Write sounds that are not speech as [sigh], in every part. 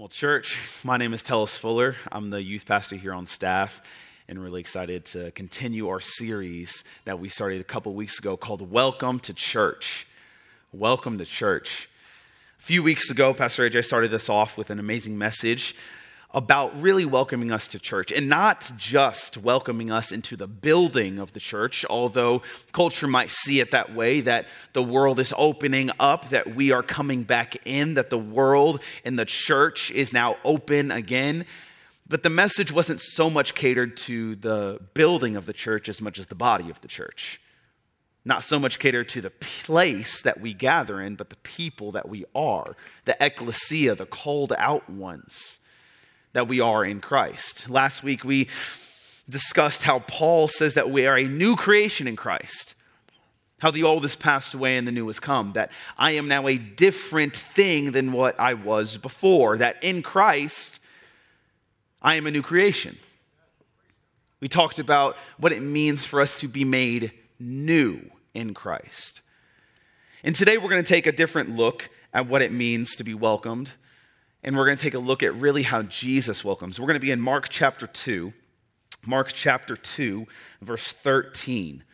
Well, church, [laughs] my name is Tellis Fuller. I'm the youth pastor here on staff and really excited to continue our series that we started a couple weeks ago called Welcome to Church. Welcome to Church. A few weeks ago, Pastor AJ started us off with an amazing message about really welcoming us to church and not just welcoming us into the building of the church, although culture might see it that way that the world is opening up, that we are coming back in, that the world and the church is now open again. But the message wasn't so much catered to the building of the church as much as the body of the church. Not so much catered to the place that we gather in, but the people that we are, the ecclesia, the called out ones that we are in Christ. Last week we discussed how Paul says that we are a new creation in Christ. How the old has passed away and the new has come. That I am now a different thing than what I was before. That in Christ, I am a new creation. We talked about what it means for us to be made new in Christ. And today we're going to take a different look at what it means to be welcomed and we're going to take a look at really how Jesus welcomes. We're going to be in Mark chapter 2, Mark chapter 2, verse 13.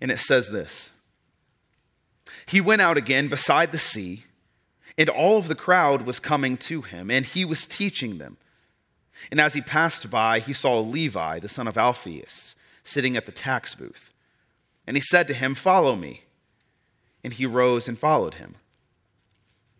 And it says this He went out again beside the sea, and all of the crowd was coming to him, and he was teaching them. And as he passed by, he saw Levi, the son of Alphaeus, sitting at the tax booth. And he said to him, Follow me. And he rose and followed him.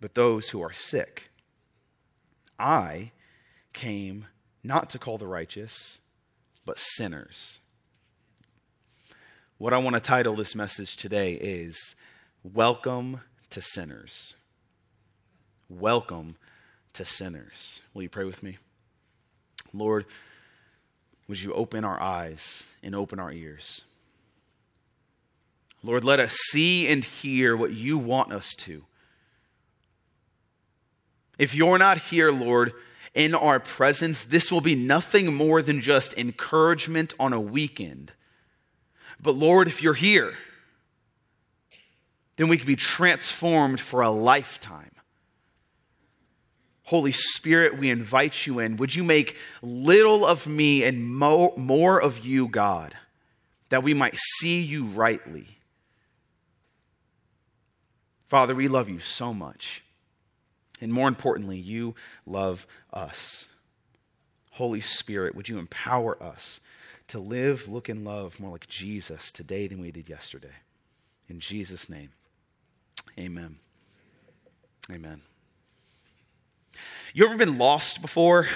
but those who are sick. I came not to call the righteous, but sinners. What I want to title this message today is Welcome to Sinners. Welcome to sinners. Will you pray with me? Lord, would you open our eyes and open our ears? Lord, let us see and hear what you want us to. If you're not here, Lord, in our presence, this will be nothing more than just encouragement on a weekend. But Lord, if you're here, then we can be transformed for a lifetime. Holy Spirit, we invite you in. Would you make little of me and mo- more of you, God, that we might see you rightly? Father, we love you so much. And more importantly, you love us. Holy Spirit, would you empower us to live, look, and love more like Jesus today than we did yesterday? In Jesus' name, amen. Amen. You ever been lost before?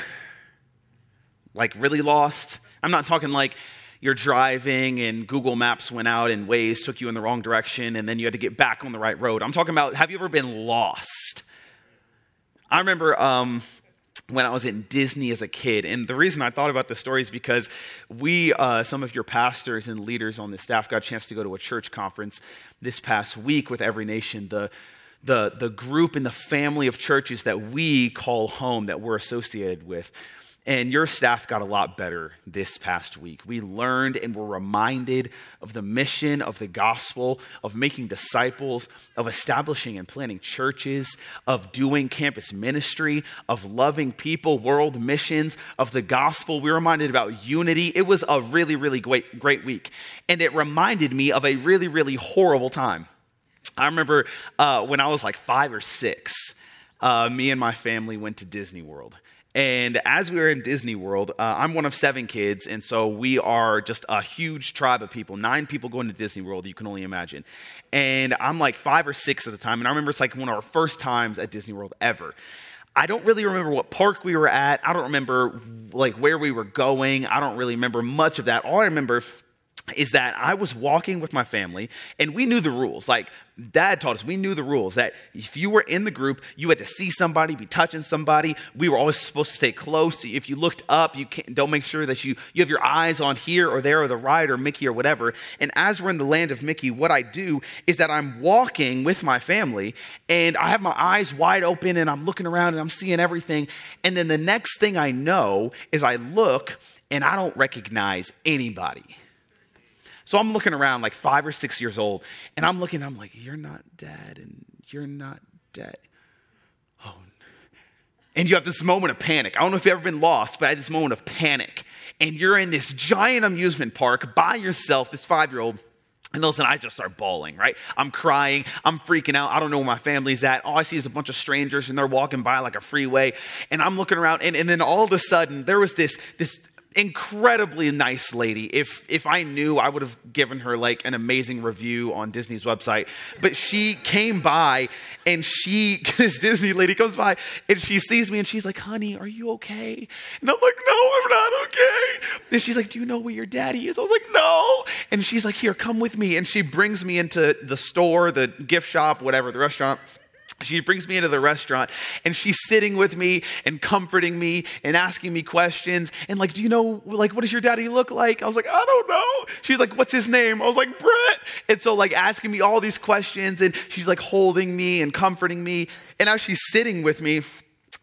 Like, really lost? I'm not talking like you're driving and Google Maps went out and Waze took you in the wrong direction and then you had to get back on the right road. I'm talking about have you ever been lost? I remember um, when I was in Disney as a kid. And the reason I thought about this story is because we, uh, some of your pastors and leaders on the staff, got a chance to go to a church conference this past week with Every Nation. The the, the group and the family of churches that we call home, that we're associated with. And your staff got a lot better this past week. We learned and were reminded of the mission of the gospel, of making disciples, of establishing and planting churches, of doing campus ministry, of loving people, world missions, of the gospel. We were reminded about unity. It was a really, really great, great week. And it reminded me of a really, really horrible time. I remember uh, when I was like five or six, uh, me and my family went to Disney World. And as we were in Disney World, uh, I'm one of seven kids, and so we are just a huge tribe of people. Nine people going to Disney World, you can only imagine. And I'm like five or six at the time, and I remember it's like one of our first times at Disney World ever. I don't really remember what park we were at. I don't remember like where we were going. I don't really remember much of that. All I remember is that I was walking with my family and we knew the rules. Like dad taught us, we knew the rules that if you were in the group, you had to see somebody, be touching somebody. We were always supposed to stay close. If you looked up, you can't, don't make sure that you, you have your eyes on here or there or the right or Mickey or whatever. And as we're in the land of Mickey, what I do is that I'm walking with my family and I have my eyes wide open and I'm looking around and I'm seeing everything. And then the next thing I know is I look and I don't recognize anybody. So I'm looking around like five or six years old, and I'm looking, I'm like, you're not dead, and you're not dead. Oh. And you have this moment of panic. I don't know if you've ever been lost, but I had this moment of panic. And you're in this giant amusement park by yourself, this five year old. And listen, I just start bawling, right? I'm crying. I'm freaking out. I don't know where my family's at. All I see is a bunch of strangers and they're walking by like a freeway. And I'm looking around. And, and then all of a sudden, there was this, this incredibly nice lady. If if I knew, I would have given her like an amazing review on Disney's website. But she came by and she [laughs] this Disney lady comes by and she sees me and she's like, "Honey, are you okay?" And I'm like, "No, I'm not okay." And she's like, "Do you know where your daddy is?" I was like, "No." And she's like, "Here, come with me." And she brings me into the store, the gift shop, whatever, the restaurant she brings me into the restaurant and she's sitting with me and comforting me and asking me questions. And like do you know like what does your daddy look like? I was like i don't know. She's like what's his name? I was like brett. And so like asking me all these questions and she's like holding me and comforting me. And now she's sitting with me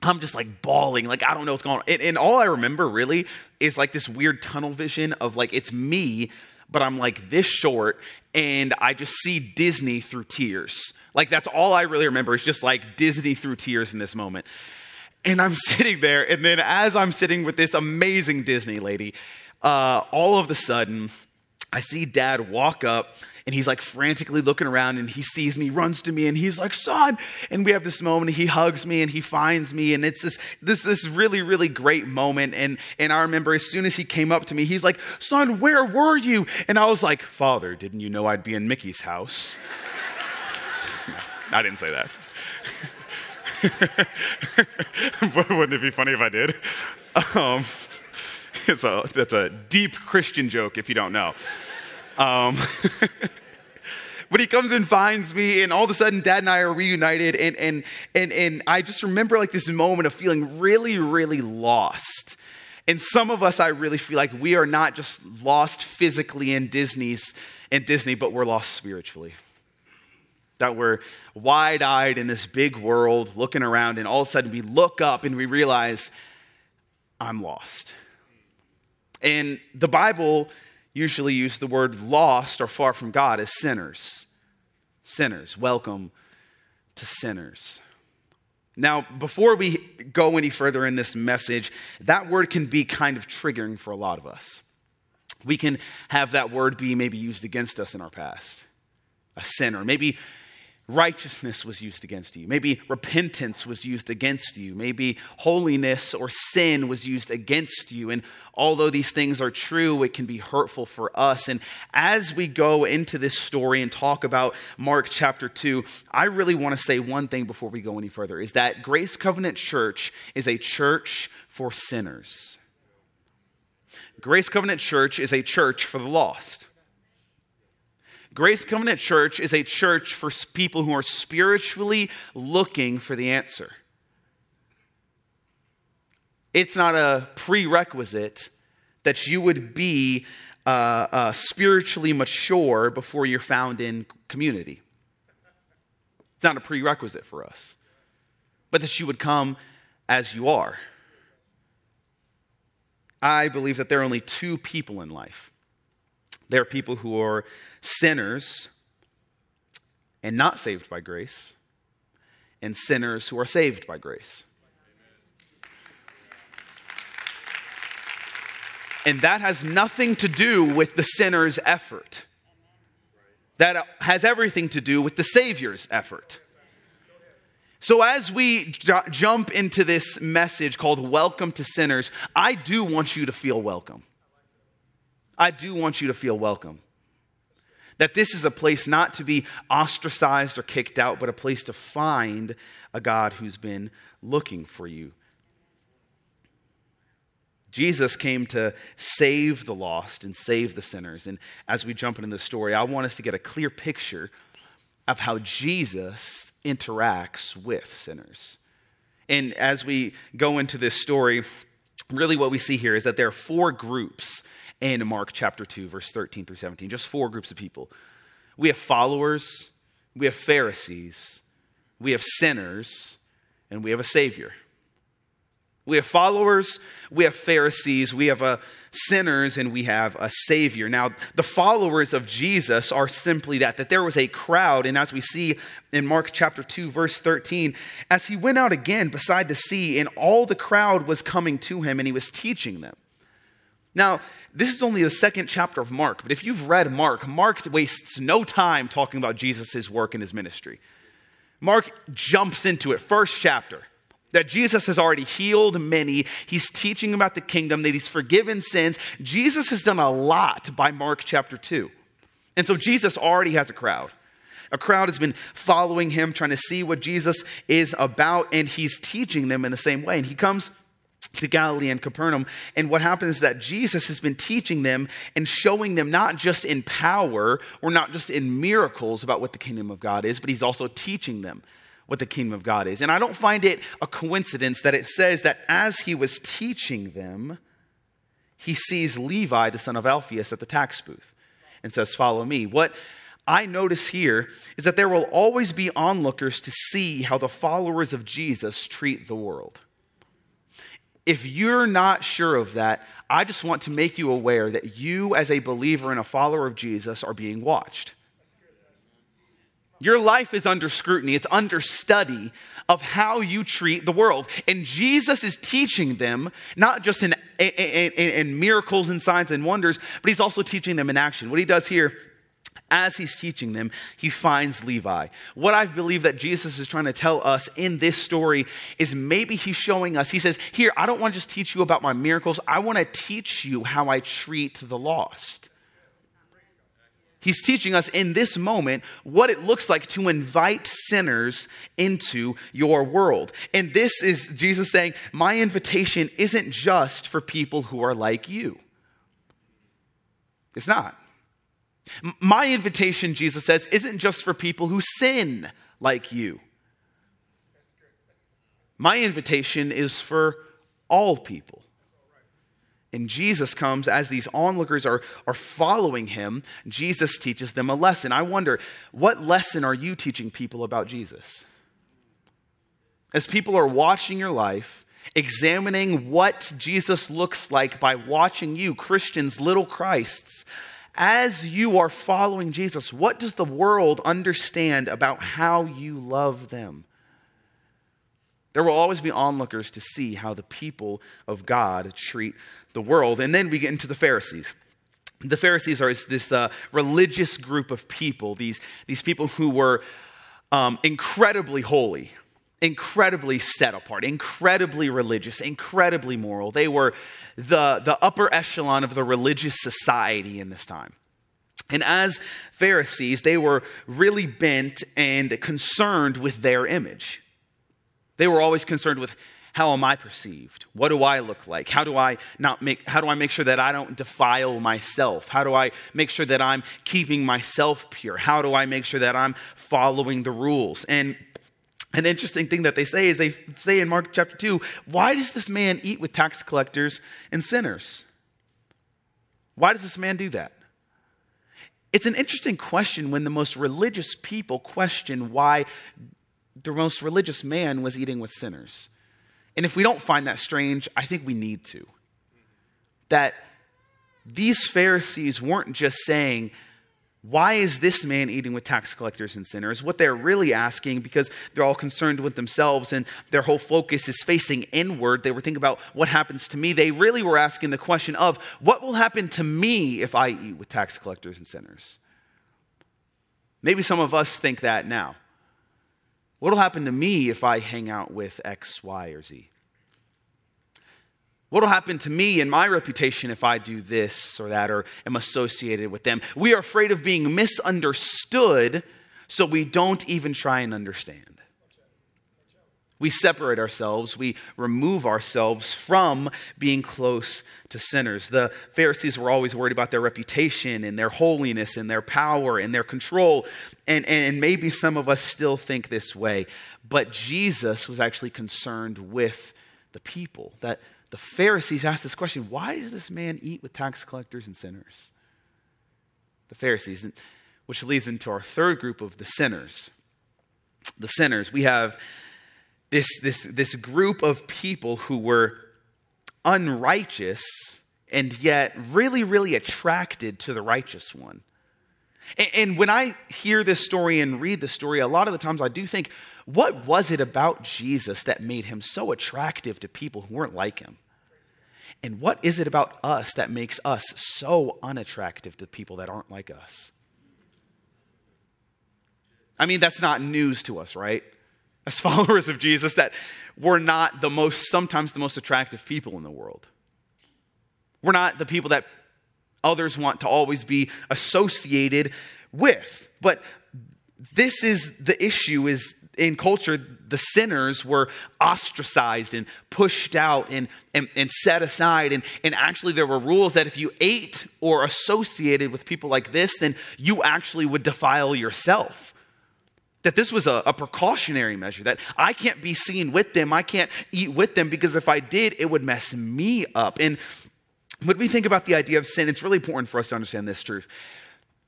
I'm just like bawling, like I don't know what's going on. And, and all I remember really is like this weird tunnel vision of like it's me, but I'm like this short, and I just see Disney through tears. Like that's all I really remember is just like Disney through tears in this moment. And I'm [laughs] sitting there, and then as I'm sitting with this amazing Disney lady, uh, all of a sudden, I see dad walk up and he's like frantically looking around and he sees me, runs to me, and he's like, son. And we have this moment, he hugs me and he finds me, and it's this this this really, really great moment. And and I remember as soon as he came up to me, he's like, son, where were you? And I was like, Father, didn't you know I'd be in Mickey's house? [laughs] I didn't say that. [laughs] Wouldn't it be funny if I did? Um, [laughs] it's a, that's a deep Christian joke if you don't know. Um, [laughs] but he comes and finds me, and all of a sudden, Dad and I are reunited. And, and, and, and I just remember like this moment of feeling really, really lost. And some of us, I really feel like we are not just lost physically in Disney's in Disney, but we're lost spiritually that we're wide eyed in this big world, looking around, and all of a sudden we look up and we realize, I'm lost. And the Bible usually use the word lost or far from God as sinners. Sinners. Welcome to sinners. Now, before we go any further in this message, that word can be kind of triggering for a lot of us. We can have that word be maybe used against us in our past. A sinner. Maybe righteousness was used against you. Maybe repentance was used against you. Maybe holiness or sin was used against you. And although these things are true, it can be hurtful for us. And as we go into this story and talk about Mark chapter 2, I really want to say one thing before we go any further is that Grace Covenant Church is a church for sinners. Grace Covenant Church is a church for the lost. Grace Covenant Church is a church for people who are spiritually looking for the answer. It's not a prerequisite that you would be uh, uh, spiritually mature before you're found in community. It's not a prerequisite for us, but that you would come as you are. I believe that there are only two people in life there are people who are sinners and not saved by grace, and sinners who are saved by grace. And that has nothing to do with the sinner's effort. That has everything to do with the Savior's effort. So, as we j- jump into this message called Welcome to Sinners, I do want you to feel welcome. I do want you to feel welcome. That this is a place not to be ostracized or kicked out, but a place to find a God who's been looking for you. Jesus came to save the lost and save the sinners. And as we jump into the story, I want us to get a clear picture of how Jesus interacts with sinners. And as we go into this story, really what we see here is that there are four groups in Mark chapter 2, verse 13 through 17, just four groups of people. We have followers, we have Pharisees, we have sinners, and we have a Savior. We have followers, we have Pharisees, we have sinners, and we have a Savior. Now, the followers of Jesus are simply that, that there was a crowd, and as we see in Mark chapter 2, verse 13, as he went out again beside the sea, and all the crowd was coming to him, and he was teaching them. Now, this is only the second chapter of Mark, but if you've read Mark, Mark wastes no time talking about Jesus' work and his ministry. Mark jumps into it, first chapter that Jesus has already healed many. He's teaching about the kingdom, that he's forgiven sins. Jesus has done a lot by Mark chapter 2. And so Jesus already has a crowd. A crowd has been following him, trying to see what Jesus is about, and he's teaching them in the same way. And he comes to Galilee and Capernaum. And what happens is that Jesus has been teaching them and showing them not just in power or not just in miracles about what the kingdom of God is, but he's also teaching them what the kingdom of God is. And I don't find it a coincidence that it says that as he was teaching them, he sees Levi, the son of Alphaeus, at the tax booth and says, Follow me. What I notice here is that there will always be onlookers to see how the followers of Jesus treat the world. If you're not sure of that, I just want to make you aware that you, as a believer and a follower of Jesus, are being watched. Your life is under scrutiny, it's under study of how you treat the world. And Jesus is teaching them, not just in, in, in, in, miracles and signs and wonders, but he's also teaching them in action. What he does here, as he's teaching them, he finds Levi. What I believe that Jesus is trying to tell us in this story is maybe he's showing us, he says, Here, I don't want to just teach you about my miracles, I want to teach you how I treat the lost. He's teaching us in this moment what it looks like to invite sinners into your world. And this is Jesus saying, My invitation isn't just for people who are like you. It's not. My invitation, Jesus says, isn't just for people who sin like you. My invitation is for all people. And Jesus comes as these onlookers are, are following him. Jesus teaches them a lesson. I wonder, what lesson are you teaching people about Jesus? As people are watching your life, examining what Jesus looks like by watching you, Christians, little Christs, as you are following Jesus, what does the world understand about how you love them? There will always be onlookers to see how the people of God treat the world. And then we get into the Pharisees. The Pharisees are this uh, religious group of people, these, these people who were um, incredibly holy, incredibly set apart, incredibly religious, incredibly moral. They were the, the upper echelon of the religious society in this time. And as Pharisees, they were really bent and concerned with their image. They were always concerned with how am I perceived? What do I look like? How do I not make how do I make sure that I don't defile myself? How do I make sure that I'm keeping myself pure? How do I make sure that I'm following the rules? And an interesting thing that they say is they say in Mark chapter 2, why does this man eat with tax collectors and sinners? Why does this man do that? It's an interesting question when the most religious people question why the most religious man was eating with sinners. And if we don't find that strange, I think we need to. That these Pharisees weren't just saying, why is this man eating with tax collectors and sinners? What they're really asking, because they're all concerned with themselves and their whole focus is facing inward, they were thinking about what happens to me. They really were asking the question of, what will happen to me if I eat with tax collectors and sinners? Maybe some of us think that now. What will happen to me if I hang out with X, Y, or Z? What will happen to me and my reputation if I do this or that or am associated with them? We are afraid of being misunderstood, so we don't even try and understand. We separate ourselves, we remove ourselves from being close to sinners. The Pharisees were always worried about their reputation and their holiness and their power and their control. And, and maybe some of us still think this way. But Jesus was actually concerned with the people. That the Pharisees asked this question why does this man eat with tax collectors and sinners? The Pharisees, which leads into our third group of the sinners. The sinners. We have this, this, this group of people who were unrighteous and yet really, really attracted to the righteous one. And, and when I hear this story and read the story, a lot of the times I do think, what was it about Jesus that made him so attractive to people who weren't like him? And what is it about us that makes us so unattractive to people that aren't like us? I mean, that's not news to us, right? as [laughs] followers of Jesus that we're not the most, sometimes the most attractive people in the world. We're not the people that others want to always be associated with. But this is the issue is in culture, the sinners were ostracized and pushed out and, and, and set aside. And, and actually, there were rules that if you ate or associated with people like this, then you actually would defile yourself that this was a, a, precautionary measure, that I can't be seen with them, I can't eat with them, because if I did, it would mess me up. And when we think about the idea of sin, it's really important for us to understand this truth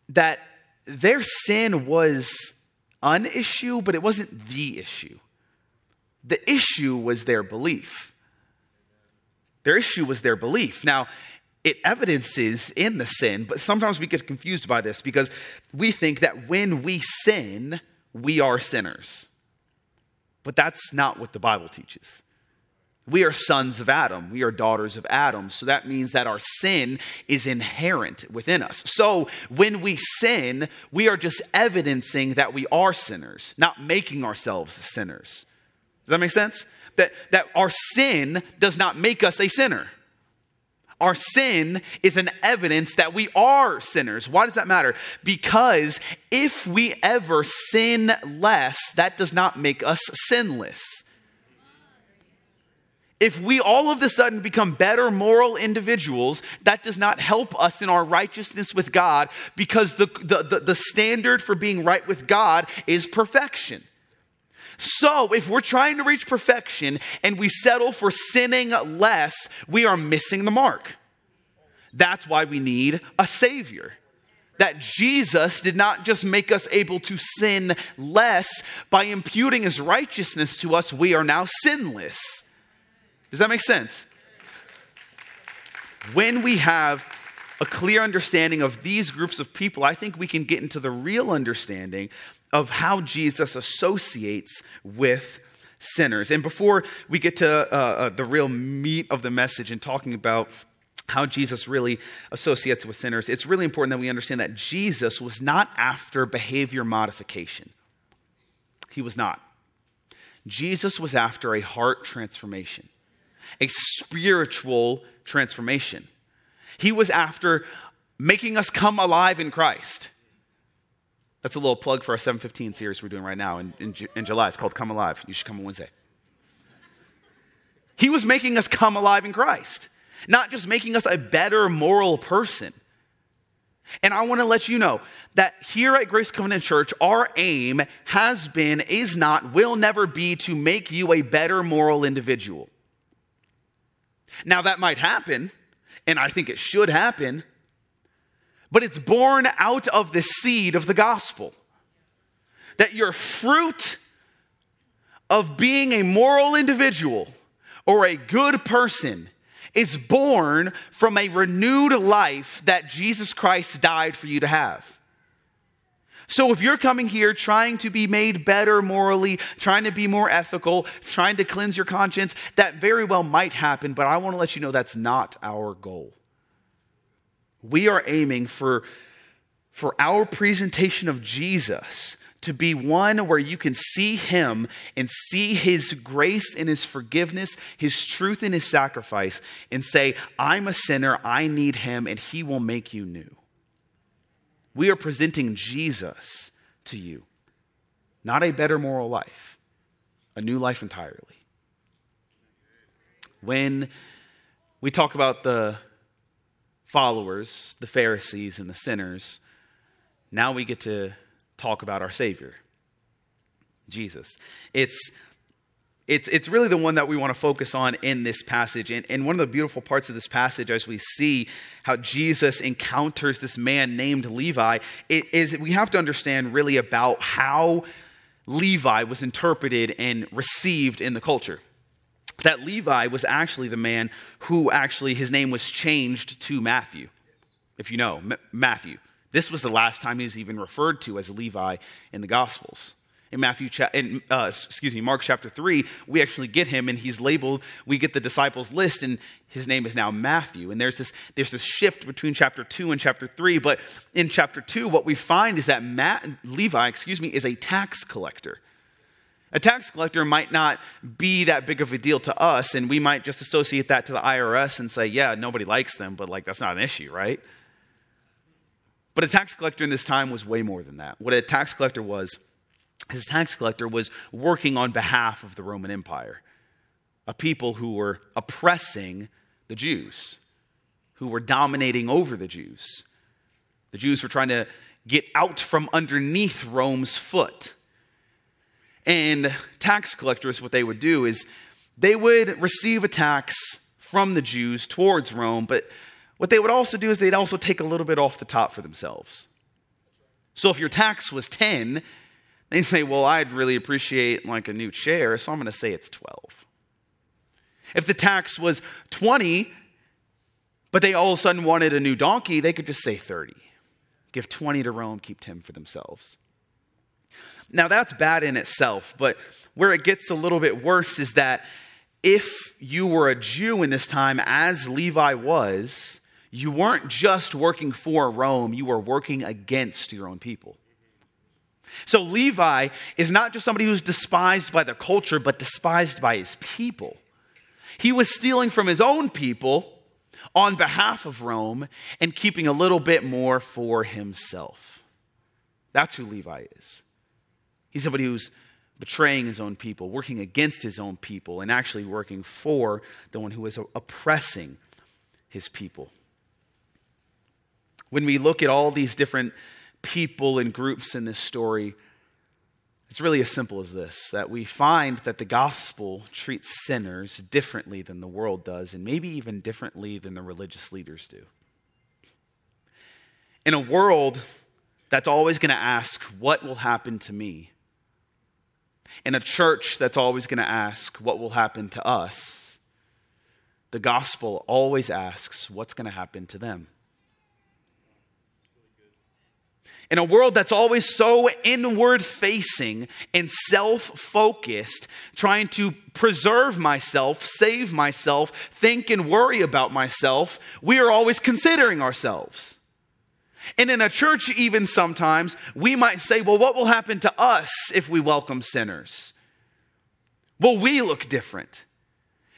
that their sin was an issue, but it wasn't the issue. The issue was their belief. Their issue was their belief. Now, it evidences in the sin, but sometimes we get confused by this because we think that when we sin, we are sinners. But that's not what the Bible teaches. We are sons of Adam. We are daughters of Adam. So that means that our sin is inherent within us. So when we sin, we are just evidencing that we are sinners, not making ourselves sinners. Does that make sense? That, that our sin does not make us a sinner. Our sin is an evidence that we are sinners. Why does that matter? Because if we ever sin less, that does not make us sinless. If we all of a sudden become better moral individuals, that does not help us in our righteousness with God because the, the, the, the standard for being right with God is perfection. So, if we're trying to reach perfection and we settle for sinning less, we are missing the mark. That's why we need a Savior. That Jesus did not just make us able to sin less by imputing his righteousness to us, we are now sinless. Does that make sense? When we have a clear understanding of these groups of people, I think we can get into the real understanding of how Jesus associates with sinners. And before we get to uh, uh, the real meat of the message and talking about how Jesus really associates with sinners, it's really important that we understand that Jesus was not after behavior modification. He was not. Jesus was after a heart transformation, a spiritual transformation. He was after making us come alive in Christ. That's a little plug for our 715 series we're doing right now in, in, in, July. It's called Come Alive. You should come on Wednesday. He was making us come alive in Christ, not just making us a better moral person. And I want to let you know that here at Grace Covenant Church, our aim has been, is not, will never be to make you a better moral individual. Now, that might happen, and I think it should happen but it's born out of the seed of the gospel. That your fruit of being a moral individual or a good person is born from a renewed life that Jesus Christ died for you to have. So if you're coming here trying to be made better morally, trying to be more ethical, trying to cleanse your conscience, that very well might happen, but I want to let you know that's not our goal. We are aiming for, for our presentation of Jesus to be one where you can see him and see his grace and his forgiveness, his truth and his sacrifice, and say, I'm a sinner, I need him, and he will make you new. We are presenting Jesus to you, not a better moral life. a new life entirely. When we talk about the followers, the Pharisees, and the sinners, now we get to talk about our Savior, Jesus. It's it's, it's really the one that we want to focus on in this passage. And, and one of the beautiful parts of this passage, as we see how Jesus encounters this man named Levi, it is we have to understand really about how Levi was interpreted and received in the culture. That Levi was actually the man who actually, his name was changed to Matthew, if you know, M- Matthew. This was the last time he was even referred to as Levi in the Gospels in Matthew, in, uh, excuse me, Mark chapter 3, we actually get him and he's labeled, we get the disciples list and his name is now Matthew. And there's this, there's this shift between chapter 2 and chapter 3. But in chapter 2, what we find is that Matt, Levi, excuse me, is a tax collector. A tax collector might not be that big of a deal to us, and we might just associate that to the IRS and say, yeah, nobody likes them, but like that's not an issue, right? But a tax collector in this time was way more than that. What a tax collector was, his tax collector was working on behalf of the Roman Empire, a people who were oppressing the Jews, who were dominating over the Jews. The Jews were trying to get out from underneath Rome's foot. And tax collectors, what they would do is they would receive a tax from the Jews towards Rome, but what they would also do is they'd also take a little bit off the top for themselves. So if your tax was 10, they say, well, I'd really appreciate like a new chair, so I'm going to say it's 12. If the tax was 20, but they all of a sudden wanted a new donkey, they could just say 30. Give 20 to Rome, keep 10 for themselves. Now, that's bad in itself, but where it gets a little bit worse is that if you were a Jew in this time, as Levi was, you weren't just working for Rome, you were working against your own people. So Levi is not just somebody who's despised by the culture, but despised by his people. He was stealing from his own people on behalf of Rome and keeping a little bit more for himself. That's who Levi is. He's somebody who's betraying his own people, working against his own people, and actually working for the one who is oppressing his people. When we look at all these different people and groups in this story, it's really as simple as this that we find that the gospel treats sinners differently than the world does, and maybe even differently than the religious leaders do. In a world that's always going to ask, What will happen to me? In a church that's always going to ask, What will happen to us? The gospel always asks, What's going to happen to them? In a world that's always so inward facing and self focused, trying to preserve myself, save myself, think and worry about myself, we are always considering ourselves. And in a church, even sometimes, we might say, well, what will happen to us if we welcome sinners? Will we look different?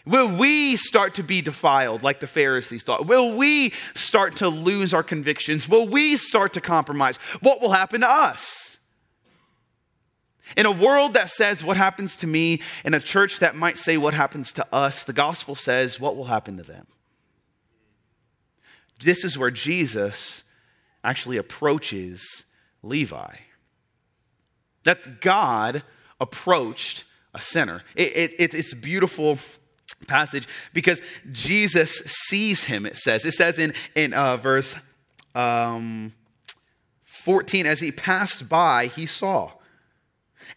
Will we start to be defiled like the Pharisees thought? Will we start to lose our convictions? Will we start to compromise? What will happen to us? In a world that says what happens to me, in a church that might say what happens to us, the gospel says what will happen to them. This is where Jesus actually approaches Levi. That God approached a sinner. It, it, it's beautiful passage because Jesus sees him, it says. It says in, in uh, verse um, 14, as he passed by, he saw.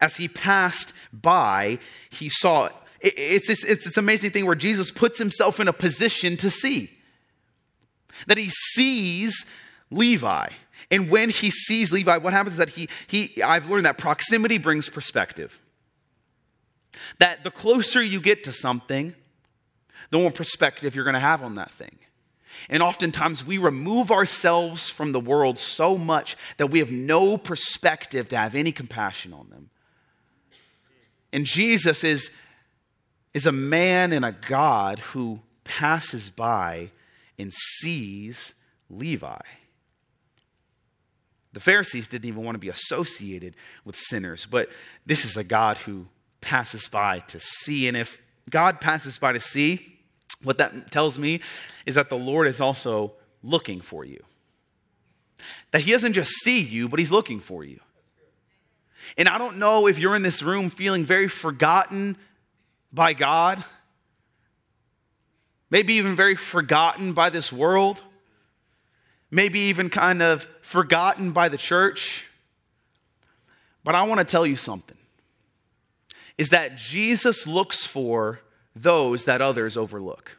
As he passed by, he saw. It, it's, this, it's this amazing thing where Jesus puts himself in a position to see. That he sees Levi. And when he sees Levi, what happens is that he, he I've learned that proximity brings perspective. That the closer you get to something, the more perspective you're going to have on that thing. And oftentimes we remove ourselves from the world so much that we have no perspective to have any compassion on them. And Jesus is, is a man and a God who passes by and sees Levi. The Pharisees didn't even want to be associated with sinners, but this is a God who passes by to see. And if God passes by to see, what that tells me is that the Lord is also looking for you. That He doesn't just see you, but He's looking for you. And I don't know if you're in this room feeling very forgotten by God, maybe even very forgotten by this world, maybe even kind of forgotten by the church. But I want to tell you something is that Jesus looks for those that others overlook.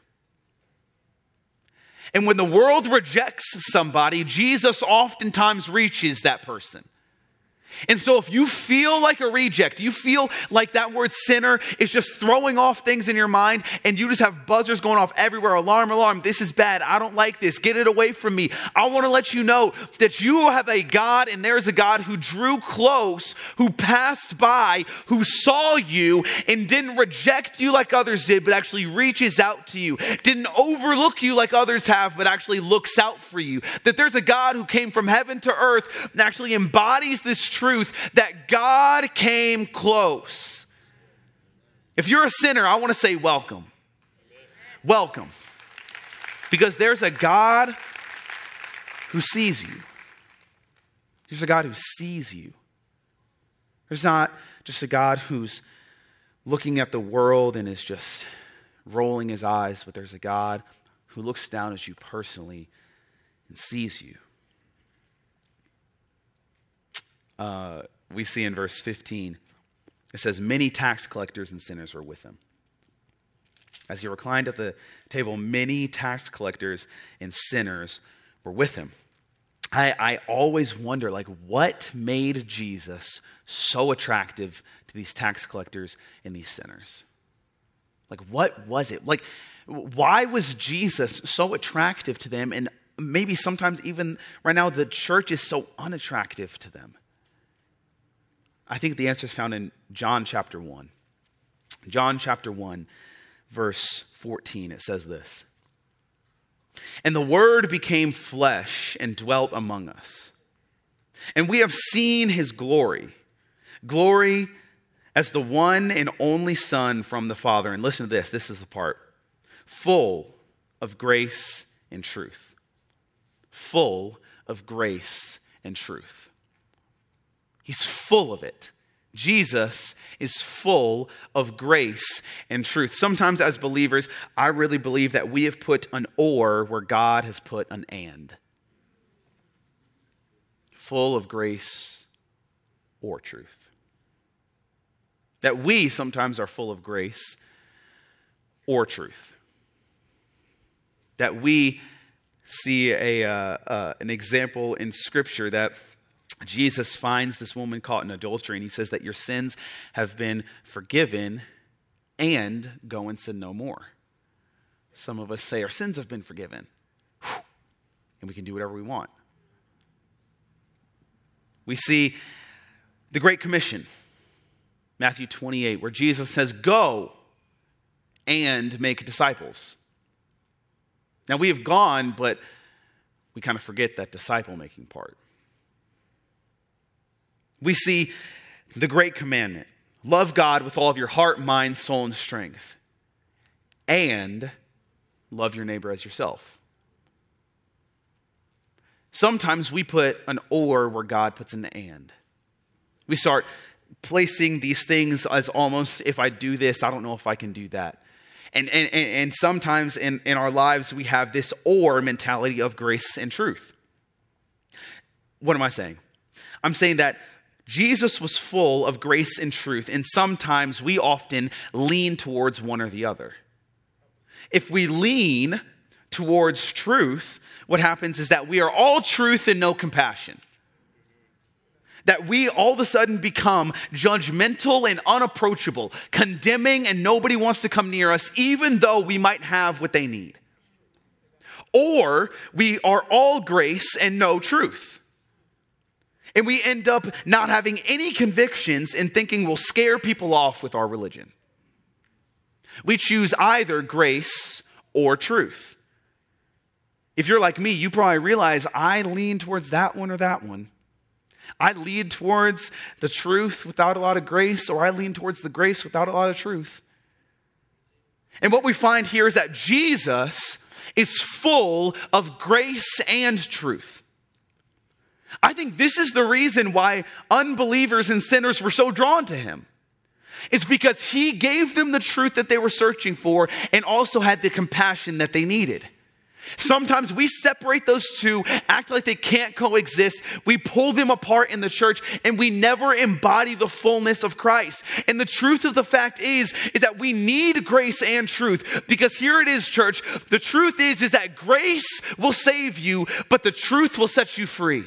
And when the world rejects somebody, Jesus oftentimes reaches that person. And so, if you feel like a reject, you feel like that word sinner is just throwing off things in your mind, and you just have buzzers going off everywhere alarm, alarm, this is bad, I don't like this, get it away from me. I want to let you know that you have a God, and there's a God who drew close, who passed by, who saw you, and didn't reject you like others did, but actually reaches out to you, didn't overlook you like others have, but actually looks out for you. That there's a God who came from heaven to earth and actually embodies this truth that God came close. If you're a sinner, I want to say welcome. Welcome. Because there's a God who sees you. There's a God who sees you. There's not just a God who's looking at the world and is just rolling his eyes, but there's a God who looks down at you personally and sees you. Uh, we see in verse 15. It says, Many tax collectors and sinners were with him. As he reclined at the table, many tax collectors and sinners were with him. I, I always wonder, like, what made Jesus so attractive to these tax collectors and these sinners? Like, what was it? Like, why was Jesus so attractive to them? And maybe sometimes even right now, the church is so unattractive to them. I think the answer is found in John chapter 1. John chapter 1, verse 14, it says this And the Word became flesh and dwelt among us. And we have seen his glory. Glory as the one and only Son from the Father. And listen to this this is the part full of grace and truth. Full of grace and truth. He's full of it. Jesus is full of grace and truth. Sometimes, as believers, I really believe that we have put an or where God has put an and. Full of grace or truth. That we sometimes are full of grace or truth. That we see a, uh, uh, an example in Scripture that Jesus finds this woman caught in adultery and he says that your sins have been forgiven and go and sin no more. Some of us say our sins have been forgiven and we can do whatever we want. We see the Great Commission, Matthew 28, where Jesus says, Go and make disciples. Now we have gone, but we kind of forget that disciple making part we see the great commandment love God with all of your heart, mind, soul, and strength, and love your neighbor as yourself. Sometimes we put an or where God puts an and. We start placing these things as almost if I do this, I don't know if I can do that. And, and, and sometimes in, in our lives, we have this or mentality of grace and truth. What am I saying? I'm saying that Jesus was full of grace and truth, and sometimes we often lean towards one or the other. If we lean towards truth, what happens is that we are all truth and no compassion. That we all of a sudden become judgmental and unapproachable, condemning, and nobody wants to come near us, even though we might have what they need. Or we are all grace and no truth and we end up not having any convictions and thinking we'll scare people off with our religion. We choose either grace or truth. If you're like me, you probably realize I lean towards that one or that one. I lean towards the truth without a lot of grace, or I lean towards the grace without a lot of truth. And what we find here is that Jesus is full of grace and truth. I think this is the reason why unbelievers and sinners were so drawn to him. It's because he gave them the truth that they were searching for and also had the compassion that they needed. Sometimes we separate those two, act like they can't coexist. We pull them apart in the church and we never embody the fullness of Christ. And the truth of the fact is, is that we need grace and truth because here it is, church. The truth is, is that grace will save you, but the truth will set you free.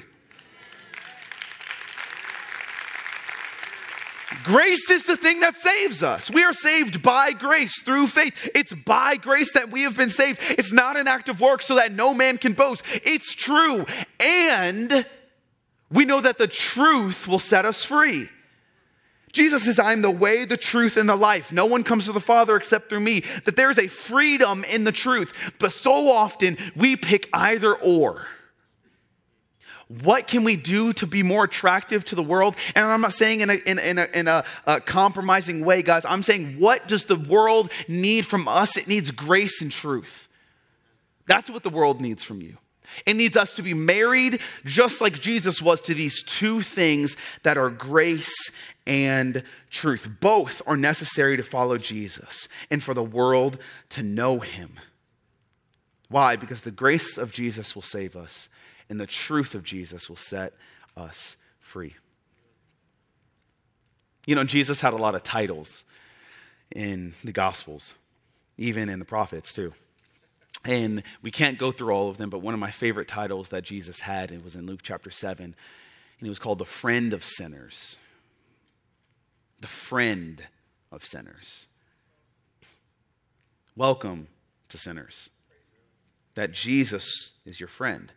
Grace is the thing that saves us. We are saved by grace through faith. It's by grace that we have been saved. It's not an act of work so that no man can boast. It's true. And we know that the truth will set us free. Jesus says, I'm the way, the truth, and the life. No one comes to the Father except through me. That there is a freedom in the truth. But so often we pick either or. What can we do to be more attractive to the world? And I'm not saying in a, in, in, a, in a, a compromising way, guys. I'm saying, what does the world need from us? It needs grace and truth. That's what the world needs from you. It needs us to be married just like Jesus was to these two things that are grace and truth. Both are necessary to follow Jesus and for the world to know him. Why? Because the grace of Jesus will save us and the truth of Jesus will set us free. You know, Jesus had a lot of titles in the Gospels, even in the prophets, too. And we can't go through all of them, but one of my favorite titles that Jesus had it was in Luke chapter 7, and he was called the friend of sinners. The friend of sinners. Welcome to sinners. That Jesus is your friend.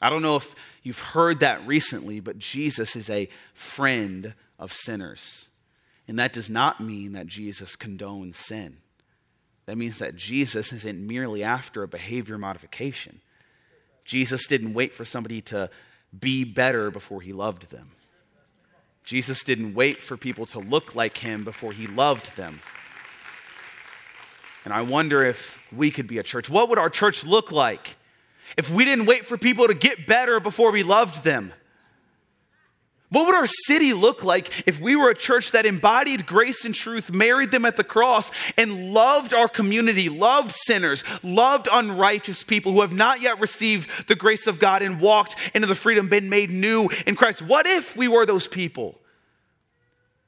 I don't know if you've heard that recently, but Jesus is a friend of sinners. And that does not mean that Jesus condones sin. That means that Jesus isn't merely after a behavior modification. Jesus didn't wait for somebody to be better before he loved them. Jesus didn't wait for people to look like him before he loved them. And I wonder if we could be a church. What would our church look like if we didn't wait for people to get better before we loved them? What would our city look like if we were a church that embodied grace and truth, married them at the cross, and loved our community, loved sinners, loved unrighteous people who have not yet received the grace of God and walked into the freedom, been made new in Christ? What if we were those people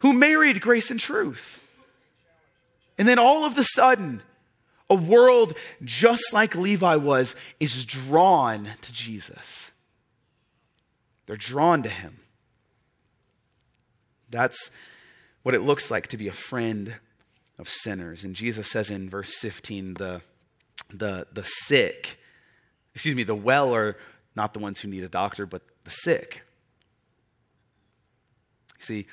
who married grace and truth? And then all of a sudden, a world just like Levi was is drawn to Jesus. They're drawn to him. That's what it looks like to be a friend of sinners. And Jesus says in verse 15, the, the, the sick, excuse me, the well are not the ones who need a doctor, but the sick. See,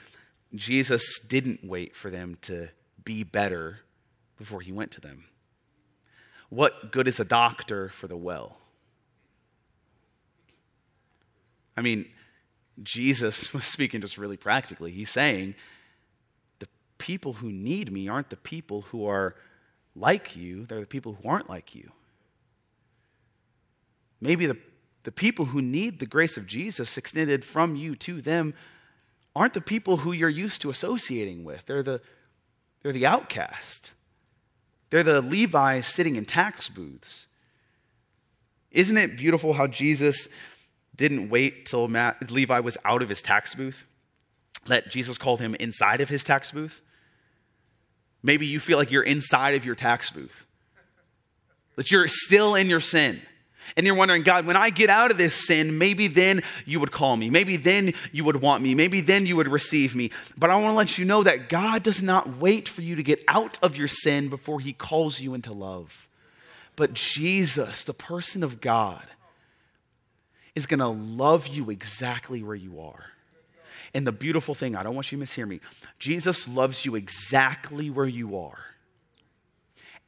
Jesus didn't wait for them to be better before he went to them. What good is a doctor for the well? I mean, Jesus [laughs] was speaking just really practically. He's saying, the people who need me aren't the people who are like you, they're the people who aren't like you. Maybe the, the people who need the grace of Jesus extended from you to them aren't the people who you're used to associating with. They're the, they're the outcast. They're the Levites sitting in tax booths. Isn't it beautiful how Jesus didn't wait till Matt, Levi was out of his tax booth? That Jesus called him inside of his tax booth? Maybe you feel like you're inside of your tax booth, that you're still in your sin. And you're wondering, God, when I get out of this sin, maybe then you would call me. Maybe then you would want me. Maybe then you would receive me. But I want to let you know that God does not wait for you to get out of your sin before he calls you into love. But Jesus, the person of God, is going to love you exactly where you are. And the beautiful thing, I don't want you to mishear me, Jesus loves you exactly where you are.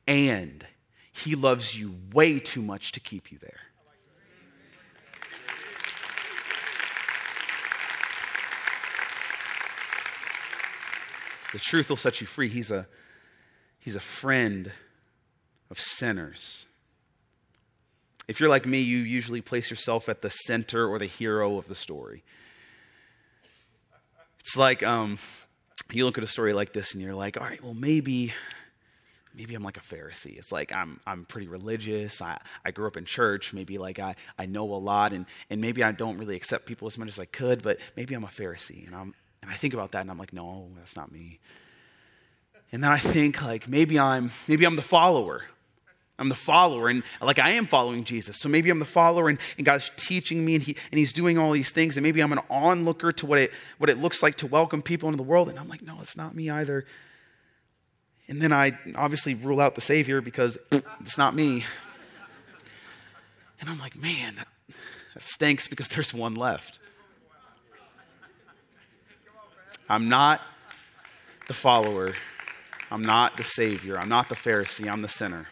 And he loves you way too much to keep you there. The truth will set you free. He's a, he's a friend of sinners. If you're like me, you usually place yourself at the center or the hero of the story. It's like um, you look at a story like this and you're like, all right, well, maybe maybe I'm like a Pharisee. It's like I'm I'm pretty religious. I, I grew up in church. Maybe like I, I know a lot and, and maybe I don't really accept people as much as I could, but maybe I'm a Pharisee. And I'm and I think about that and I'm like, no, that's not me. And then I think like maybe I'm maybe I'm the follower. I'm the follower, and like I am following Jesus. So maybe I'm the follower, and, and God's teaching me, and, he, and He's doing all these things. And maybe I'm an onlooker to what it, what it looks like to welcome people into the world. And I'm like, no, it's not me either. And then I obviously rule out the Savior because it's not me. And I'm like, man, that, that stinks because there's one left. I'm not the follower. I'm not the Savior. I'm not the Pharisee. I'm the sinner.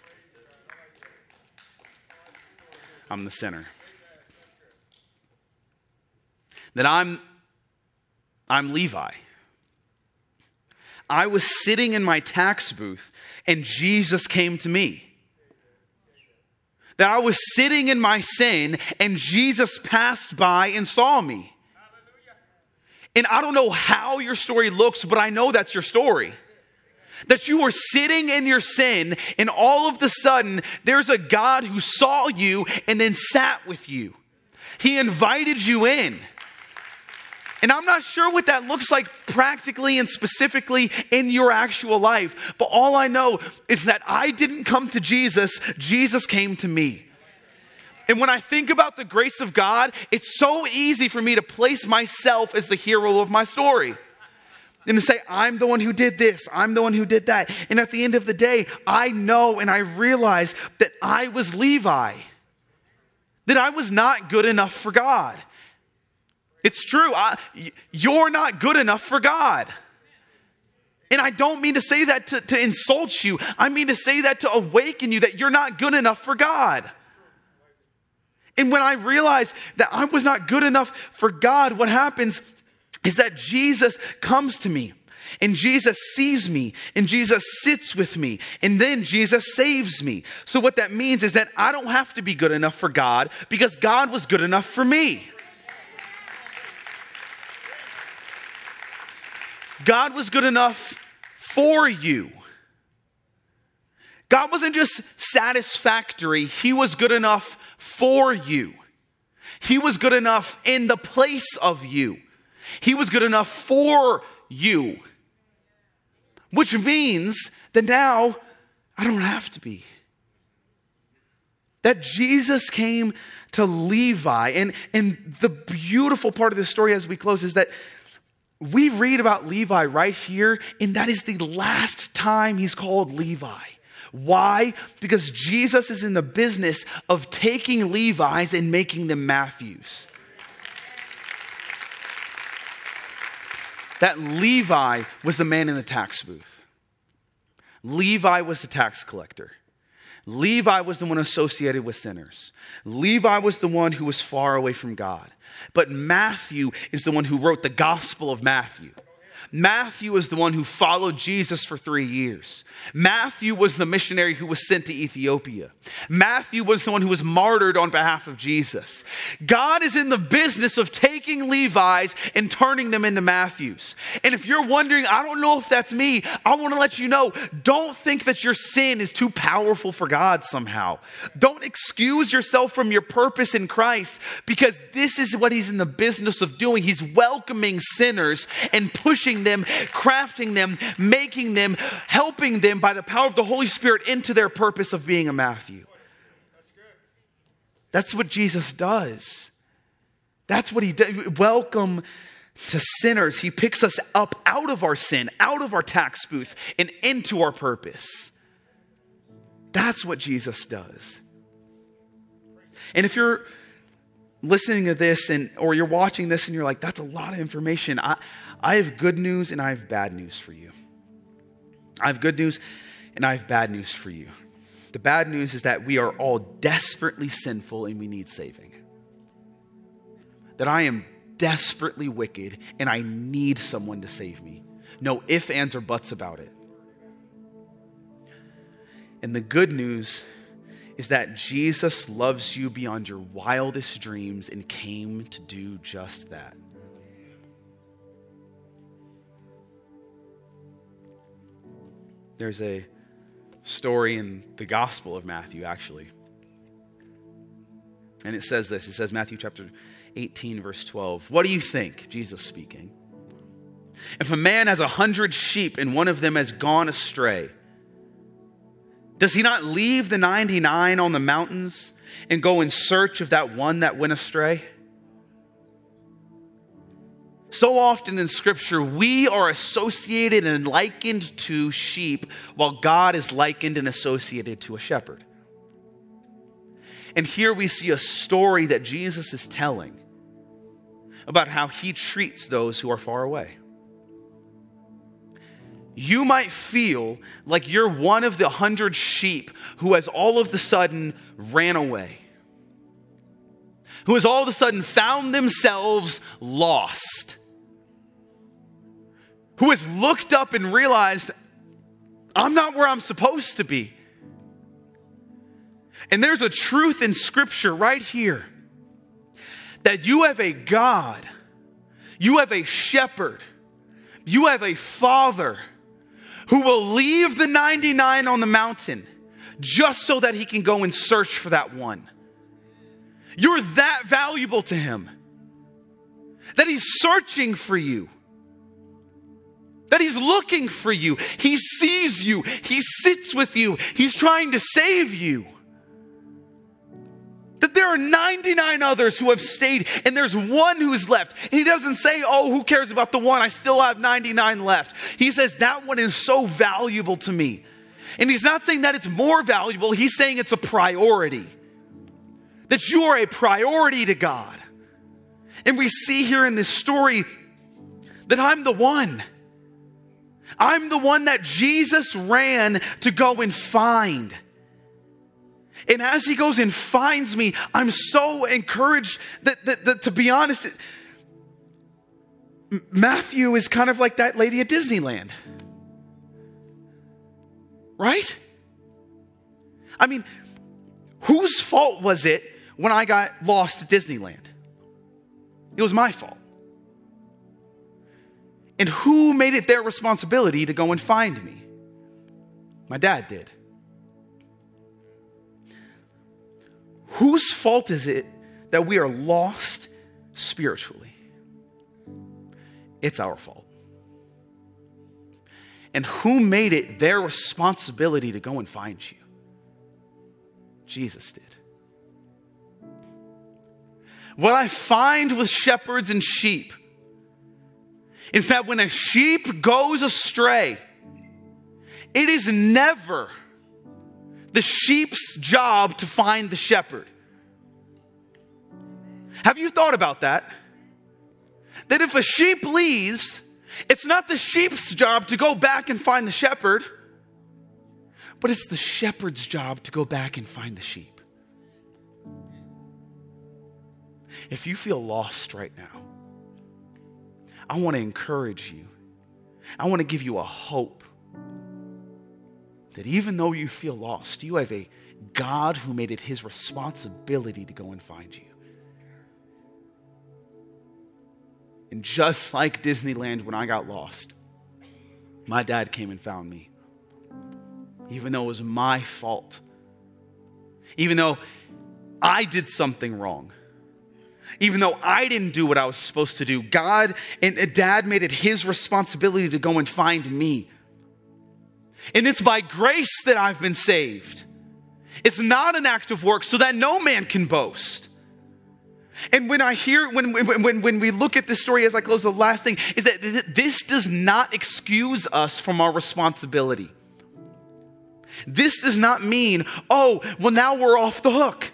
I'm the sinner. That I'm, I'm Levi. I was sitting in my tax booth and Jesus came to me. That I was sitting in my sin and Jesus passed by and saw me. And I don't know how your story looks, but I know that's your story. That you were sitting in your sin, and all of the sudden, there's a God who saw you and then sat with you. He invited you in. And I'm not sure what that looks like practically and specifically in your actual life, but all I know is that I didn't come to Jesus, Jesus came to me. And when I think about the grace of God, it's so easy for me to place myself as the hero of my story. And to say, I'm the one who did this, I'm the one who did that. And at the end of the day, I know and I realize that I was Levi, that I was not good enough for God. It's true. I, you're not good enough for God. And I don't mean to say that to, to insult you. I mean to say that to awaken you that you're not good enough for God. And when I realize that I was not good enough for God, what happens is that Jesus comes to me and Jesus sees me and Jesus sits with me and then Jesus saves me. So, what that means is that I don't have to be good enough for God because God was good enough for me. God was good enough for you. God wasn't just satisfactory, He was good enough for you. He was good enough in the place of you. He was good enough for you. Which means that now I don't have to be. That Jesus came to Levi. And, and the beautiful part of the story as we close is that we read about Levi right here, and that is the last time he's called Levi. Why? Because Jesus is in the business of taking Levi's and making them Matthews. That Levi was the man in the tax booth. Levi was the tax collector. Levi was the one associated with sinners. Levi was the one who was far away from God. But Matthew is the one who wrote the Gospel of Matthew. Matthew is the one who followed Jesus for three years. Matthew was the missionary who was sent to Ethiopia. Matthew was the one who was martyred on behalf of Jesus. God is in the business of taking Levi's and turning them into Matthews. And if you're wondering, I don't know if that's me, I want to let you know don't think that your sin is too powerful for God somehow. Don't excuse yourself from your purpose in Christ because this is what He's in the business of doing. He's welcoming sinners and pushing them, crafting them, making them, helping them by the power of the Holy Spirit into their purpose of being a Matthew. That's what Jesus does. That's what he does. Welcome to sinners. He picks us up out of our sin, out of our tax booth, and into our purpose. That's what Jesus does. And if you're listening to this and or you're watching this and you're like, that's a lot of information. I, I have good news and I have bad news for you. I have good news and I have bad news for you. The bad news is that we are all desperately sinful and we need saving. That I am desperately wicked and I need someone to save me. No ifs, ands, or buts about it. And the good news is that Jesus loves you beyond your wildest dreams and came to do just that. There's a story in the Gospel of Matthew, actually. And it says this it says, Matthew chapter 18, verse 12. What do you think? Jesus speaking. If a man has a hundred sheep and one of them has gone astray, does he not leave the 99 on the mountains and go in search of that one that went astray? So often in Scripture, we are associated and likened to sheep, while God is likened and associated to a shepherd. And here we see a story that Jesus is telling about how he treats those who are far away. You might feel like you're one of the hundred sheep who has all of the sudden ran away, who has all of a sudden found themselves lost, who has looked up and realized, I'm not where I'm supposed to be. And there's a truth in Scripture right here that you have a God, you have a shepherd, you have a father who will leave the 99 on the mountain just so that he can go and search for that one. You're that valuable to him that he's searching for you. That he's looking for you. He sees you. He sits with you. He's trying to save you that there are 99 others who have stayed and there's one who's left. He doesn't say, Oh, who cares about the one? I still have 99 left. He says, That one is so valuable to me. And he's not saying that it's more valuable, he's saying it's a priority. That you are a priority to God. And we see here in this story that I'm the one. I'm the one that Jesus ran to go and find. And as he goes and finds me, I'm so encouraged that, that, that to be honest, Matthew is kind of like that lady at Disneyland. Right? I mean, whose fault was it when I got lost at Disneyland? It was my fault. And who made it their responsibility to go and find me? My dad did. Whose fault is it that we are lost spiritually? It's our fault. And who made it their responsibility to go and find you? Jesus did. What I find with shepherds and sheep is that when a sheep goes astray, it is never the sheep's job to find the shepherd. Have you thought about that? That if a sheep leaves, it's not the sheep's job to go back and find the shepherd, but it's the shepherd's job to go back and find the sheep. If you feel lost right now, I want to encourage you. I want to give you a hope that even though you feel lost, you have a God who made it his responsibility to go and find you. And just like Disneyland when I got lost, my dad came and found me. Even though it was my fault. Even though I did something wrong. Even though I didn't do what I was supposed to do, God and uh, dad made it his responsibility to go and find me. And it's by grace that I've been saved. It's not an act of work so that no man can boast. And when I hear, when, when, when when we look at this story as I close, the last thing is that this does not excuse us from our responsibility. This does not mean, oh, well, now we're off the hook.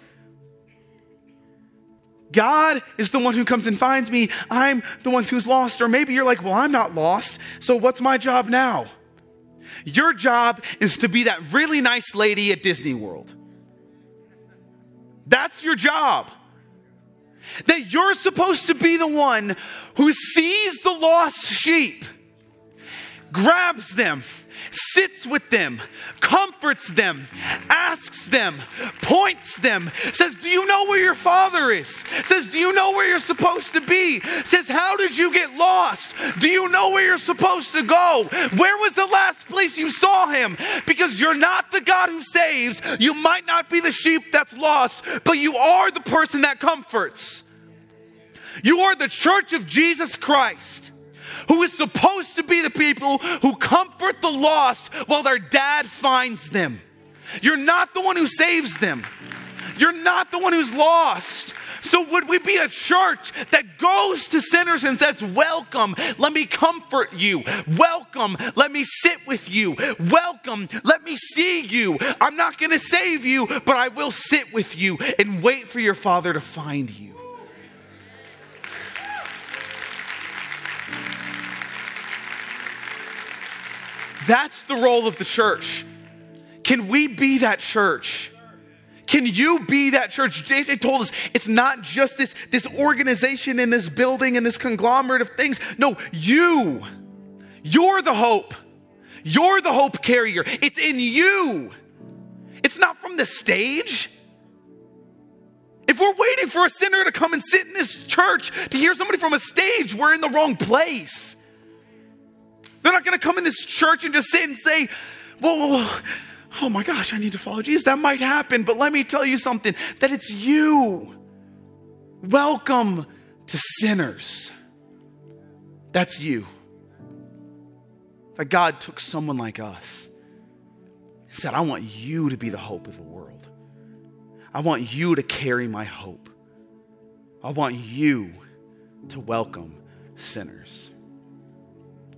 God is the one who comes and finds me. I'm the one who's lost. Or maybe you're like, well, I'm not lost. So what's my job now? Your job is to be that really nice lady at Disney World. That's your job. That you're supposed to be the one who sees the lost sheep, grabs them, sits with them, comforts them, asks them, points them, says, Do you know where your father is? Says, Do you know where you're supposed to be? Says, How did you get lost? Do you know where you're supposed to go? Where was the last place you saw him? Because you're not the God who saves. You might not be the sheep that's lost, but you are the person that comforts. You are the church of Jesus Christ who is supposed to be the people who comfort the lost while their dad finds them. You're not the one who saves them. You're not the one who's lost. So, would we be a church that goes to sinners and says, Welcome, let me comfort you. Welcome, let me sit with you. Welcome, let me see you. I'm not going to save you, but I will sit with you and wait for your Father to find you. That's the role of the church. Can we be that church? Can you be that church? JJ told us it's not just this, this organization in this building and this conglomerate of things. No, you. You're the hope. You're the hope carrier. It's in you. It's not from the stage. If we're waiting for a sinner to come and sit in this church to hear somebody from a stage, we're in the wrong place. They're not going to come in this church and just sit and say, "Whoa, oh my gosh, I need to follow Jesus. That might happen, but let me tell you something that it's you. Welcome to sinners. That's you. That God took someone like us and said, I want you to be the hope of the world. I want you to carry my hope. I want you to welcome sinners.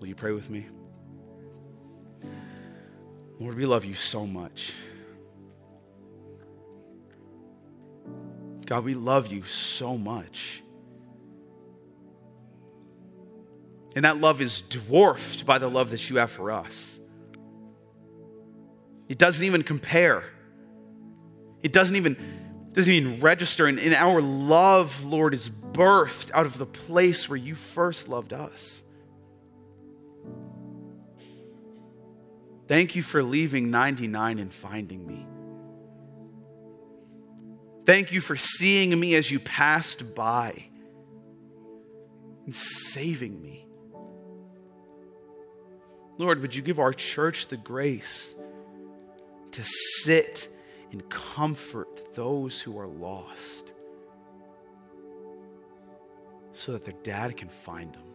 Will you pray with me? Lord, we love you so much. God, we love you so much. And that love is dwarfed by the love that you have for us. It doesn't even compare. It doesn't even, doesn't even register. And, and our love, Lord, is birthed out of the place where you first loved us. Thank you for leaving 99 and finding me. Thank you for seeing me as you passed by and saving me. Lord, would you give our church the grace to sit and comfort those who are lost so that their dad can find them?